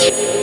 you